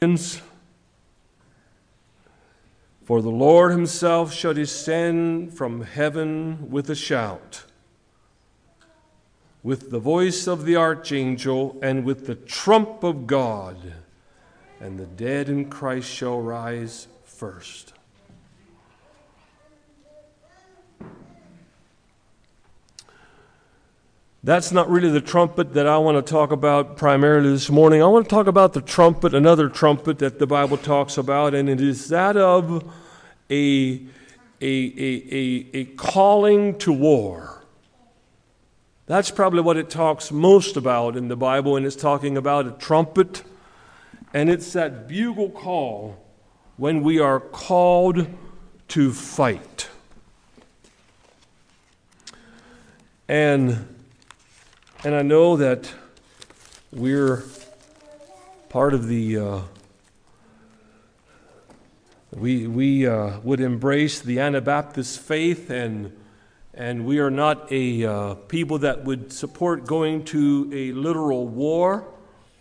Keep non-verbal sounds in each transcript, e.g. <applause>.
For the Lord himself shall descend from heaven with a shout, with the voice of the archangel, and with the trump of God, and the dead in Christ shall rise first. That's not really the trumpet that I want to talk about primarily this morning. I want to talk about the trumpet, another trumpet that the Bible talks about, and it is that of a, a, a, a, a calling to war. That's probably what it talks most about in the Bible, and it's talking about a trumpet, and it's that bugle call when we are called to fight. And and I know that we're part of the, uh, we, we uh, would embrace the Anabaptist faith, and, and we are not a uh, people that would support going to a literal war,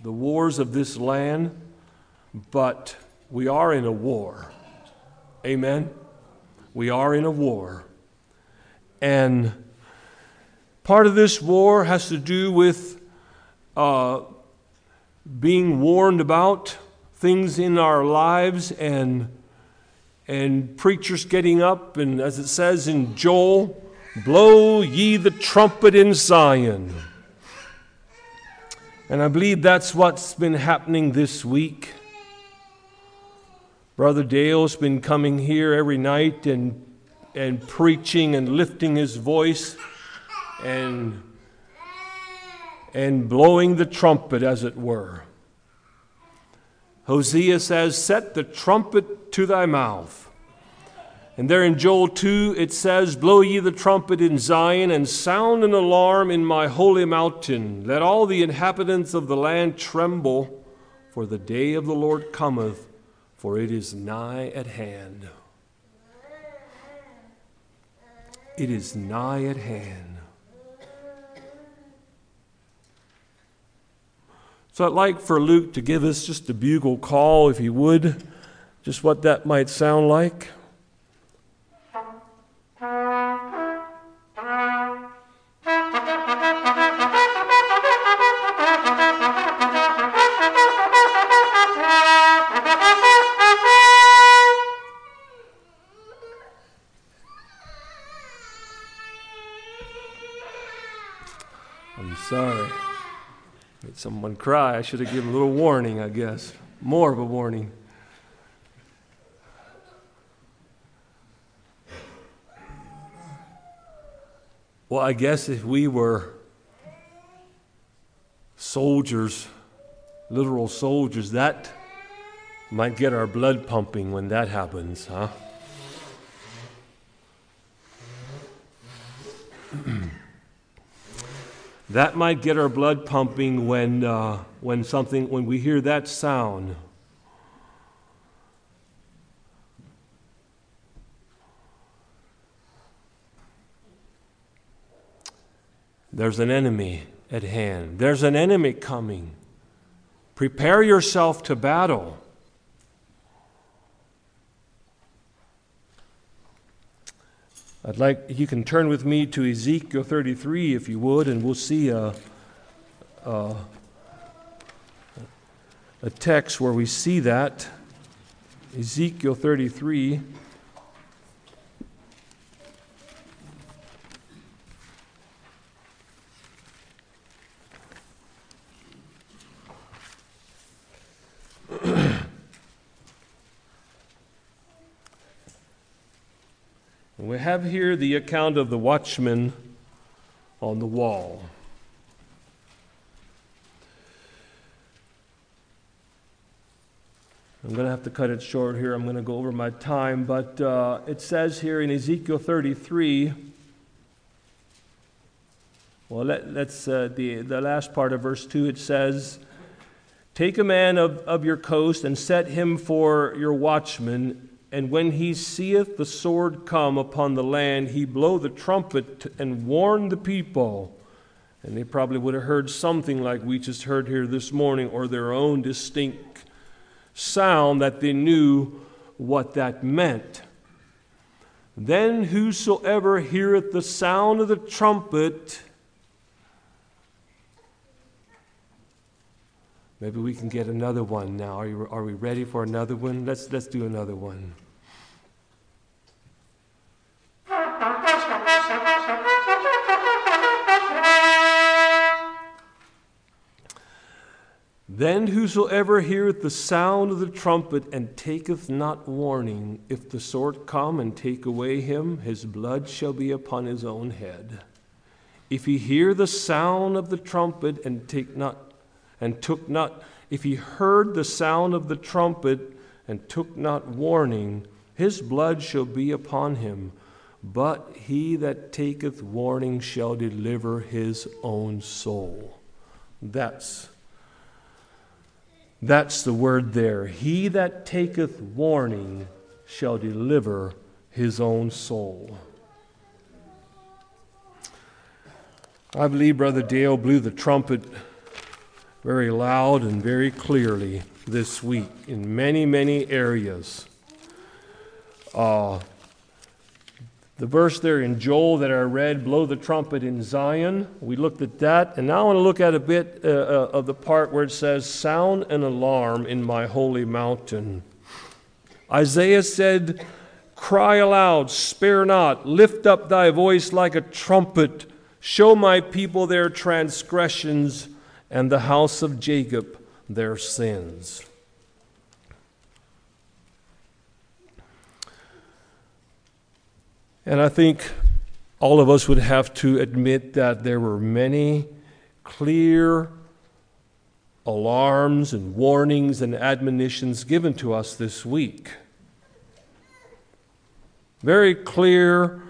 the wars of this land, but we are in a war. Amen? We are in a war. And Part of this war has to do with uh, being warned about things in our lives and, and preachers getting up, and as it says in Joel, blow ye the trumpet in Zion. And I believe that's what's been happening this week. Brother Dale's been coming here every night and, and preaching and lifting his voice and, and blowing the trumpet, as it were. Hosea says, Set the trumpet to thy mouth. And there in Joel 2, it says, Blow ye the trumpet in Zion, and sound an alarm in my holy mountain. Let all the inhabitants of the land tremble, for the day of the Lord cometh, for it is nigh at hand. It is nigh at hand. So I'd like for Luke to give us just a bugle call, if he would, just what that might sound like. Cry. I should have given a little warning, I guess. More of a warning. Well, I guess if we were soldiers, literal soldiers, that might get our blood pumping when that happens, huh? <clears throat> That might get our blood pumping when, uh, when something, when we hear that sound. There's an enemy at hand. There's an enemy coming. Prepare yourself to battle. I'd like you can turn with me to Ezekiel 33 if you would, and we'll see a, a, a text where we see that. Ezekiel 33. We have here the account of the watchman on the wall. I'm going to have to cut it short here. I'm going to go over my time. But uh, it says here in Ezekiel 33, well, let, us uh, the, the last part of verse 2, it says, Take a man of, of your coast and set him for your watchman and when he seeth the sword come upon the land, he blow the trumpet and warn the people. And they probably would have heard something like we just heard here this morning, or their own distinct sound that they knew what that meant. Then whosoever heareth the sound of the trumpet, maybe we can get another one now. Are, you, are we ready for another one? Let's, let's do another one. Then whosoever heareth the sound of the trumpet and taketh not warning, if the sword come and take away him, his blood shall be upon his own head. If he hear the sound of the trumpet and take not and took not if he heard the sound of the trumpet and took not warning, his blood shall be upon him. But he that taketh warning shall deliver his own soul. That's that's the word there. He that taketh warning shall deliver his own soul. I believe Brother Dale blew the trumpet very loud and very clearly this week in many, many areas. Uh, the verse there in Joel that I read, blow the trumpet in Zion, we looked at that. And now I want to look at a bit uh, uh, of the part where it says, sound an alarm in my holy mountain. Isaiah said, Cry aloud, spare not, lift up thy voice like a trumpet, show my people their transgressions and the house of Jacob their sins. And I think all of us would have to admit that there were many clear alarms and warnings and admonitions given to us this week. Very clear,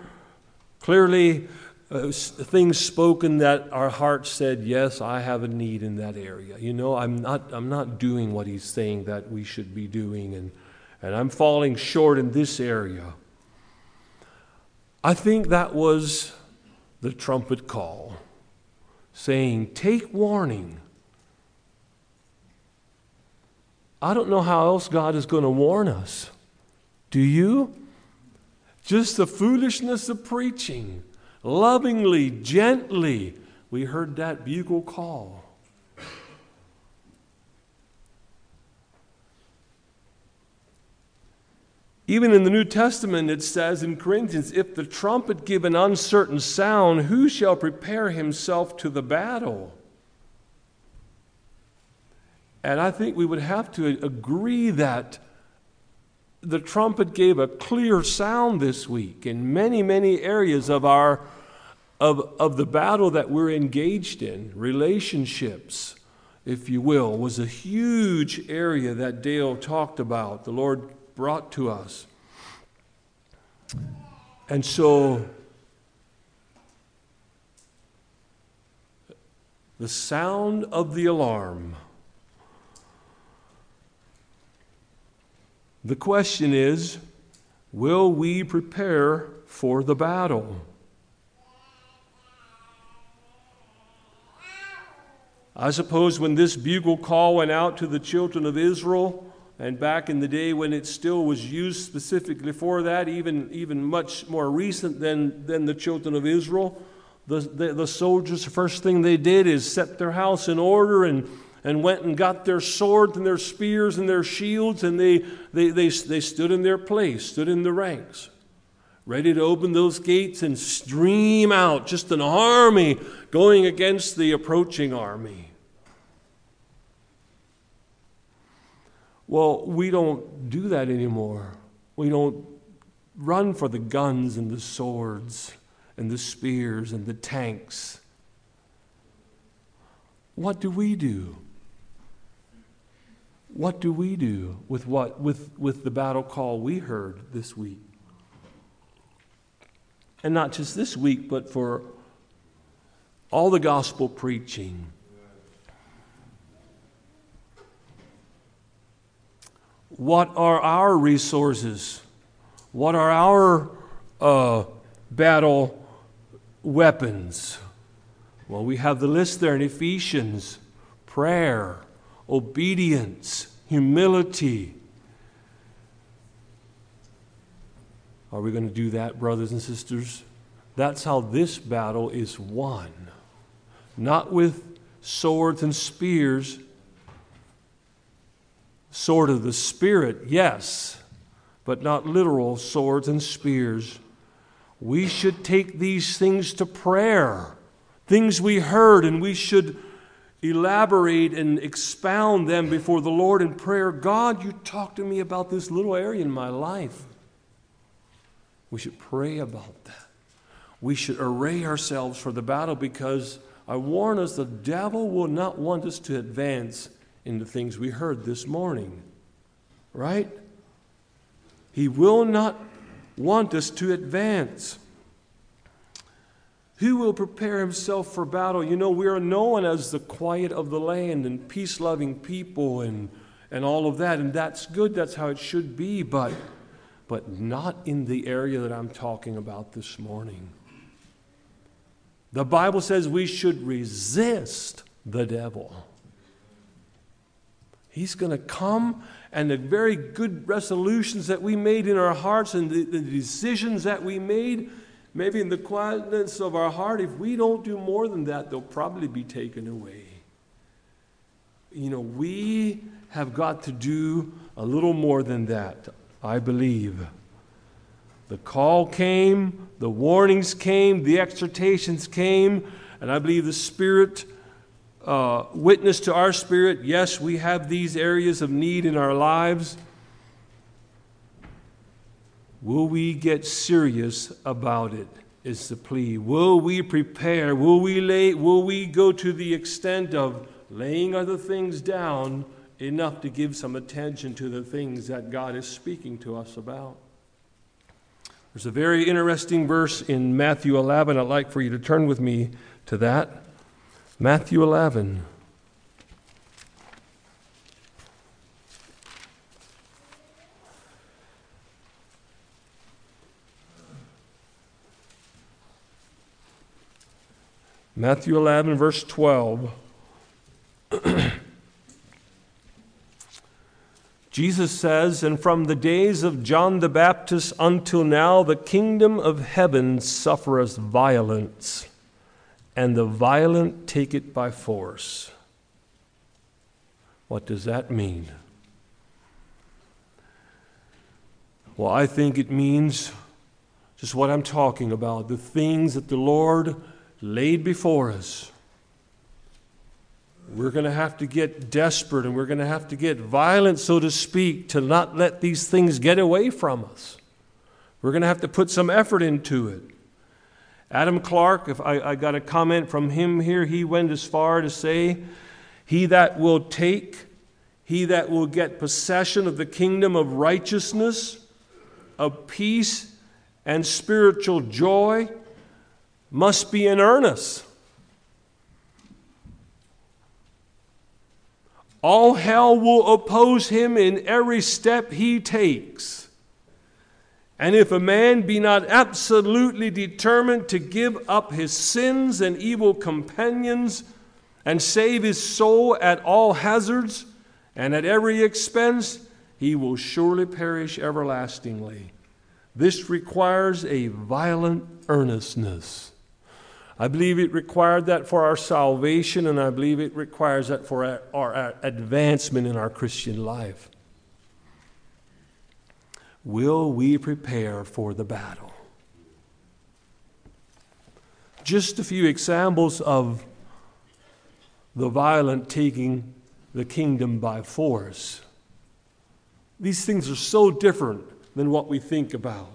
clearly uh, things spoken that our hearts said, Yes, I have a need in that area. You know, I'm not, I'm not doing what he's saying that we should be doing, and, and I'm falling short in this area. I think that was the trumpet call saying, Take warning. I don't know how else God is going to warn us. Do you? Just the foolishness of preaching. Lovingly, gently, we heard that bugle call. Even in the New Testament, it says in Corinthians, if the trumpet give an uncertain sound, who shall prepare himself to the battle? And I think we would have to agree that the trumpet gave a clear sound this week in many, many areas of our of, of the battle that we're engaged in, relationships, if you will, was a huge area that Dale talked about. The Lord brought to us. And so the sound of the alarm. The question is will we prepare for the battle? I suppose when this bugle call went out to the children of Israel, and back in the day when it still was used specifically for that, even, even much more recent than, than the children of Israel, the, the, the soldiers, the first thing they did is set their house in order and, and went and got their swords and their spears and their shields, and they, they, they, they stood in their place, stood in the ranks, ready to open those gates and stream out, just an army going against the approaching army. Well, we don't do that anymore. We don't run for the guns and the swords and the spears and the tanks. What do we do? What do we do with what with, with the battle call we heard this week? And not just this week, but for all the gospel preaching what are our resources? What are our uh, battle weapons? Well, we have the list there in Ephesians prayer, obedience, humility. Are we going to do that, brothers and sisters? That's how this battle is won. Not with swords and spears, sword of the Spirit, yes, but not literal swords and spears. We should take these things to prayer, things we heard, and we should elaborate and expound them before the Lord in prayer. God, you talk to me about this little area in my life. We should pray about that. We should array ourselves for the battle because I warn us the devil will not want us to advance in the things we heard this morning. Right? He will not want us to advance. Who will prepare himself for battle? You know, we are known as the quiet of the land and peace loving people and, and all of that, and that's good. That's how it should be, but, but not in the area that I'm talking about this morning. The Bible says we should resist the devil. He's going to come, and the very good resolutions that we made in our hearts and the, the decisions that we made, maybe in the quietness of our heart, if we don't do more than that, they'll probably be taken away. You know, we have got to do a little more than that, I believe. The call came, the warnings came, the exhortations came, and I believe the Spirit uh, witnessed to our spirit yes, we have these areas of need in our lives. Will we get serious about it? Is the plea. Will we prepare? Will we lay? Will we go to the extent of laying other things down enough to give some attention to the things that God is speaking to us about? There's a very interesting verse in Matthew 11. I'd like for you to turn with me to that. Matthew 11. Matthew 11, verse 12. <clears throat> Jesus says, And from the days of John the Baptist until now, the kingdom of heaven suffereth violence, and the violent take it by force. What does that mean? Well, I think it means just what I'm talking about the things that the Lord laid before us. We're going to have to get desperate and we're going to have to get violent, so to speak, to not let these things get away from us. We're going to have to put some effort into it. Adam Clarke, if I, I got a comment from him here, he went as far to say, He that will take, he that will get possession of the kingdom of righteousness, of peace, and spiritual joy must be in earnest. All hell will oppose him in every step he takes. And if a man be not absolutely determined to give up his sins and evil companions and save his soul at all hazards and at every expense, he will surely perish everlastingly. This requires a violent earnestness. I believe it required that for our salvation, and I believe it requires that for our, advancement in our Christian life. Will we prepare for the battle? Just a few examples of the violent taking the kingdom by force. These things are so different than what we think about.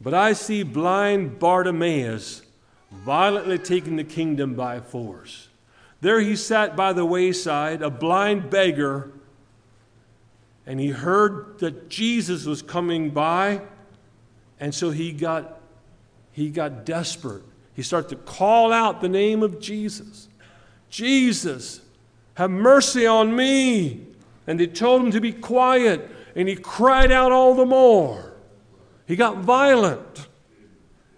But I see blind Bartimaeus violently taking the kingdom by force. There he sat by the wayside, a blind beggar and he heard that Jesus was coming by, and so he got, he got desperate. He started to call out the name of Jesus. Jesus, have mercy on me. And they told him to be quiet, and he cried out all the more. He got violent.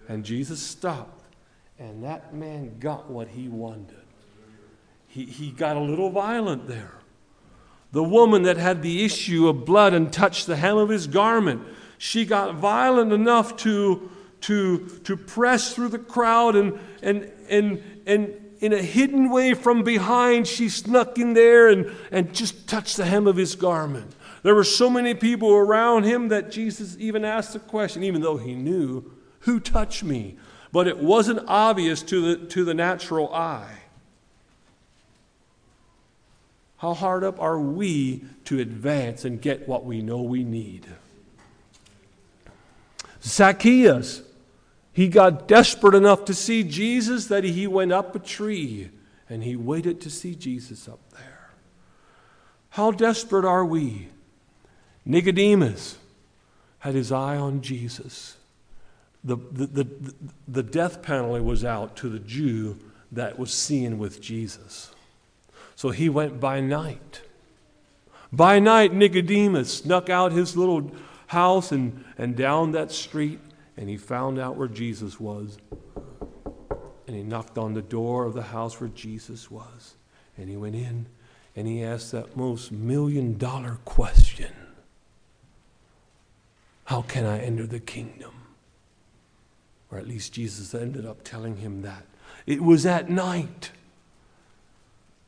And Jesus stopped, and that man got what he wanted. He, he got a little violent there. The woman that had the issue of blood and touched the hem of his garment. She got violent enough to, to, to press through the crowd and, and, and, and in a hidden way from behind, she snuck in there and, and just touched the hem of his garment. There were so many people around him that Jesus even asked the question, even though he knew, Who touched me? But it wasn't obvious to the, to the natural eye. How hard up are we to advance and get what we know we need? Zacchaeus, he got desperate enough to see Jesus that he went up a tree and he waited to see Jesus up there. How desperate are we? Nicodemus had his eye on Jesus. The, the, the, death penalty was out to the Jew that was seen with Jesus. So he went by night. By night, Nicodemus snuck out his little house and, and down that street, and he found out where Jesus was. And he knocked on the door of the house where Jesus was. And he went in and he asked that most million dollar question How can I enter the kingdom? Or at least Jesus ended up telling him that. It was at night.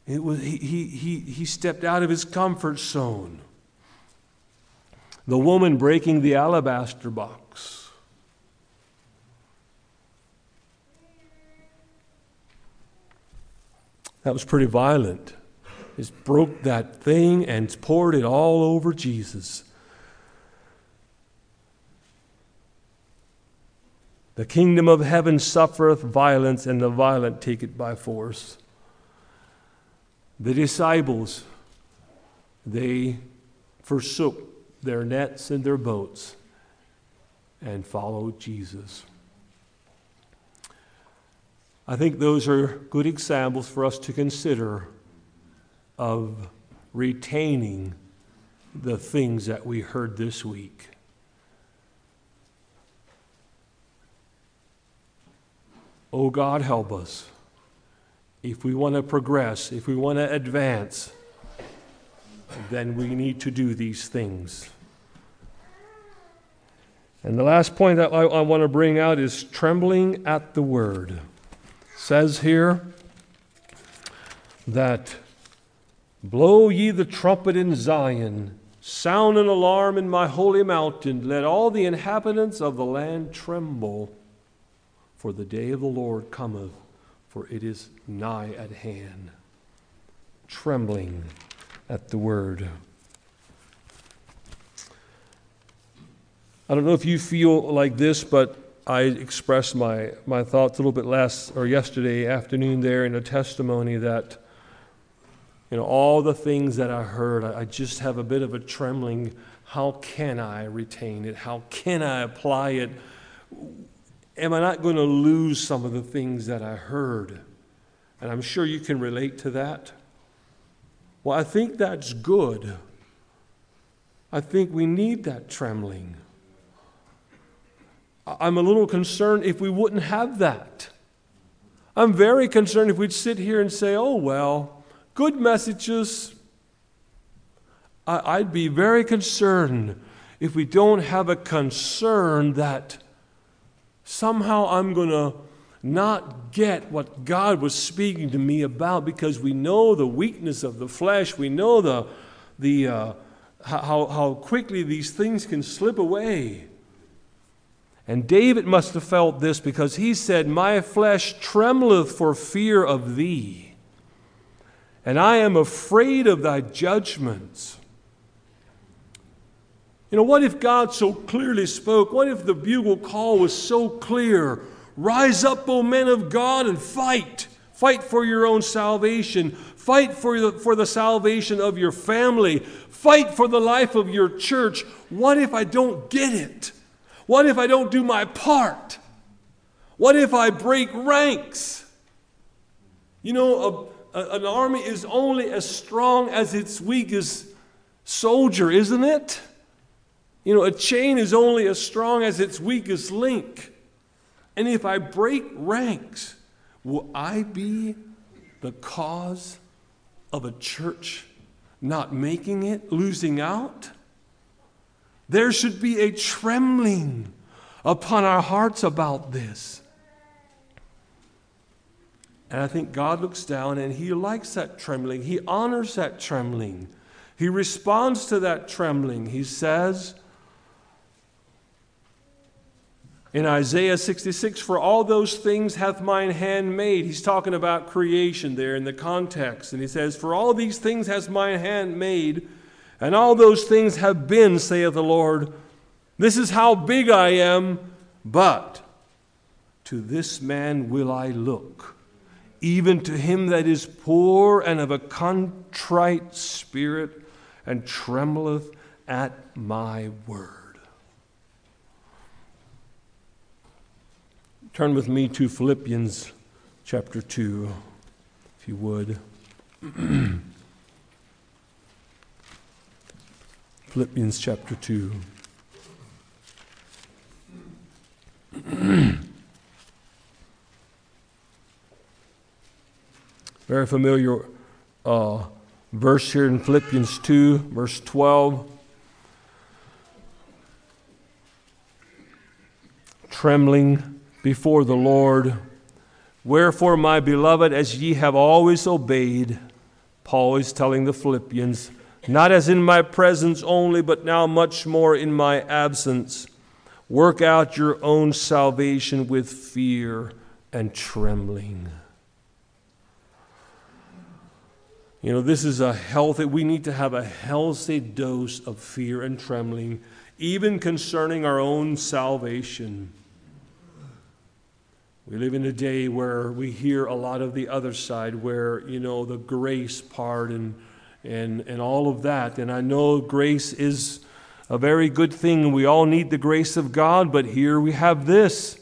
It was, he, he, he, stepped out of his comfort zone. The woman breaking the alabaster box. That was pretty violent. Just broke that thing and poured it all over Jesus. The kingdom of heaven suffereth violence, and the violent take it by force. The disciples, they forsook their nets and their boats and followed Jesus. I think those are good examples for us to consider of retaining the things that we heard this week. Oh God, help us if we want to progress, if we want to advance, then we need to do these things. And the last point that I, I want to bring out is trembling at the word. It says here that blow ye the trumpet in Zion, sound an alarm in my holy mountain, let all the inhabitants of the land tremble, for the day of the Lord cometh for it is nigh at hand. Trembling at the word. I don't know if you feel like this, but I expressed my, my thoughts a little bit last or yesterday afternoon there in a testimony that, you know, all the things that I heard, I, I just have a bit of a trembling. How can I retain it? How can I apply it? Am I not going to lose some of the things that I heard? And I'm sure you can relate to that. Well, I think that's good. I think we need that trembling. I'm a little concerned if we wouldn't have that. I'm very concerned if we'd sit here and say, oh, well, good messages. I'd be very concerned if we don't have a concern that somehow I'm going to not get what God was speaking to me about because we know the weakness of the flesh. We know the, the, uh, how, how quickly these things can slip away. And David must have felt this because he said, My flesh trembleth for fear of thee, and I am afraid of thy judgments. You know, what if God so clearly spoke? What if the bugle call was so clear? Rise up, O men of God, and fight. Fight for your own salvation. Fight for the, for the salvation of your family. Fight for the life of your church. What if I don't get it? What if I don't do my part? What if I break ranks? You know, a, a, an army is only as strong as its weakest soldier, isn't it? You know, a chain is only as strong as its weakest link. And if I break ranks, will I be the cause of a church not making it, losing out. There should be a trembling upon our hearts about this. And I think God looks down and He likes that trembling. He honors that trembling. He responds to that trembling. He says in Isaiah 66, For all those things hath mine hand made. He's talking about creation there in the context. And he says, For all these things has mine hand made, and all those things have been, saith the Lord. This is how big I am, but to this man will I look even to him that is poor and of a contrite spirit, and trembleth at my word. Turn with me to Philippians chapter 2, if you would. <clears throat> Philippians chapter 2. <clears throat> Very familiar uh, verse here in Philippians 2, verse 12. Trembling before the Lord. Wherefore, my beloved, as ye have always obeyed, Paul is telling the Philippians, not as in my presence only, but now much more in my absence, work out your own salvation with fear and trembling. You know, this is a healthy, we need to have a healthy dose of fear and trembling, even concerning our own salvation. We live in a day where we hear a lot of the other side, where, you know, the grace part and, and, and all of that. And I know grace is a very good thing. We all need the grace of God, but here we have this.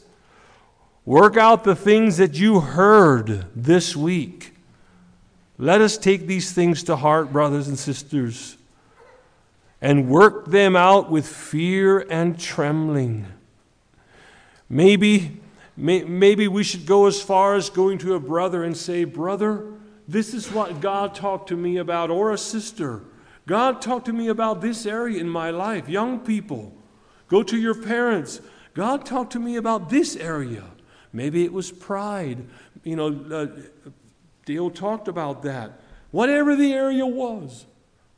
Work out the things that you heard this week. Let us take these things to heart, brothers and sisters, and work them out with fear and trembling. Maybe, may, maybe we should go as far as going to a brother and say, Brother, this is what God talked to me about, or a sister. God talked to me about this area in my life. Young people, go to your parents. God talked to me about this area. Maybe it was pride. You know, uh, Dale talked about that. Whatever the area was,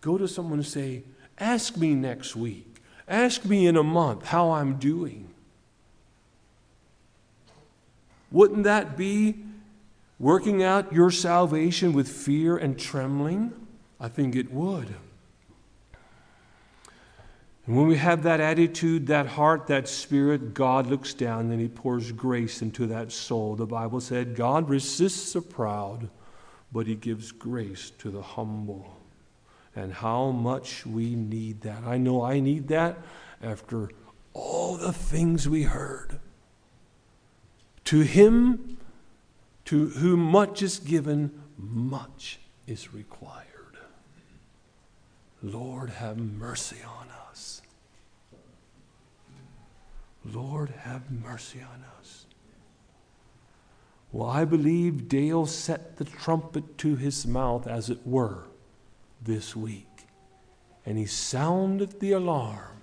go to someone and say, Ask me next week. Ask me in a month how I'm doing. Wouldn't that be working out your salvation with fear and trembling? I think it would. And when we have that attitude, that heart, that spirit, God looks down and He pours grace into that soul. The Bible said, God resists the proud, but He gives grace to the humble. And how much we need that. I know I need that after all the things we heard. To Him, to whom much is given, much is required. Lord, have mercy on us. Lord, have mercy on us. Well, I believe Dale set the trumpet to his mouth, as it were, this week. And he sounded the alarm.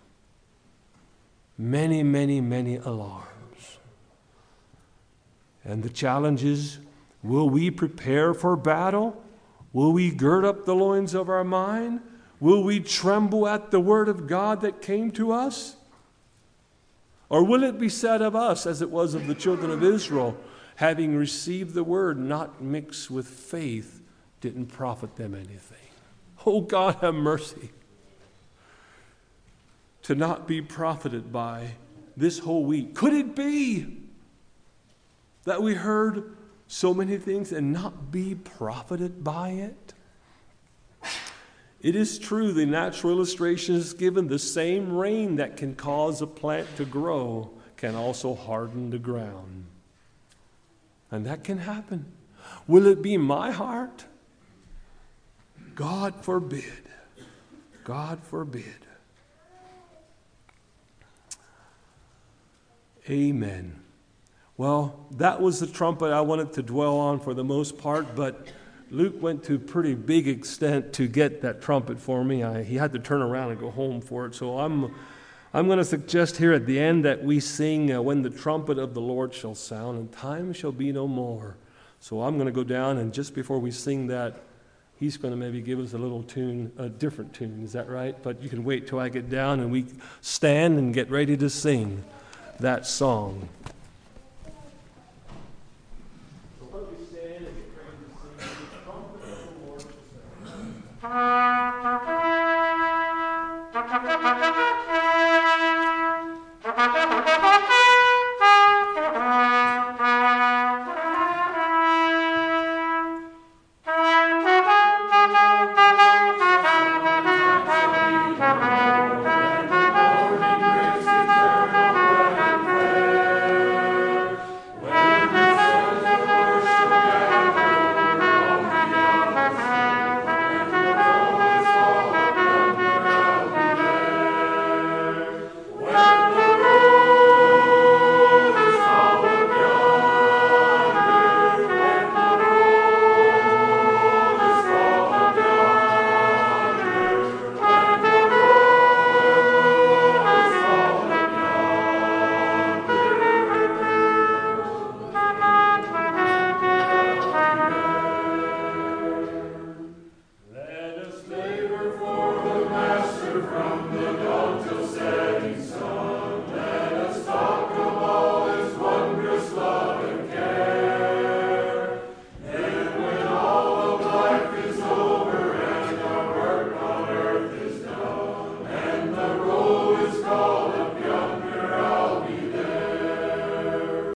Many, many, many alarms. And the challenge is will we prepare for battle? Will we gird up the loins of our mind? Will we tremble at the word of God that came to us? Or will it be said of us, as it was of the children of Israel? having received the word not mixed with faith, didn't profit them anything. Oh, God, have mercy. To not be profited by this whole week. Could it be that we heard so many things and not be profited by it? It is true, the natural illustration is given the same rain that can cause a plant to grow can also harden the ground. And that can happen. Will it be my heart? God forbid. God forbid. Amen. Well, that was the trumpet I wanted to dwell on for the most part, but Luke went to pretty big extent to get that trumpet for me. I, he had to turn around and go home for it. So I'm, I'm going to suggest here at the end that we sing, uh, When the trumpet of the Lord shall sound, and time shall be no more. So I'm going to go down, and just before we sing that, he's going to maybe give us a little tune, a different tune. Is that right? But you can wait till I get down and we stand and get ready to sing that song.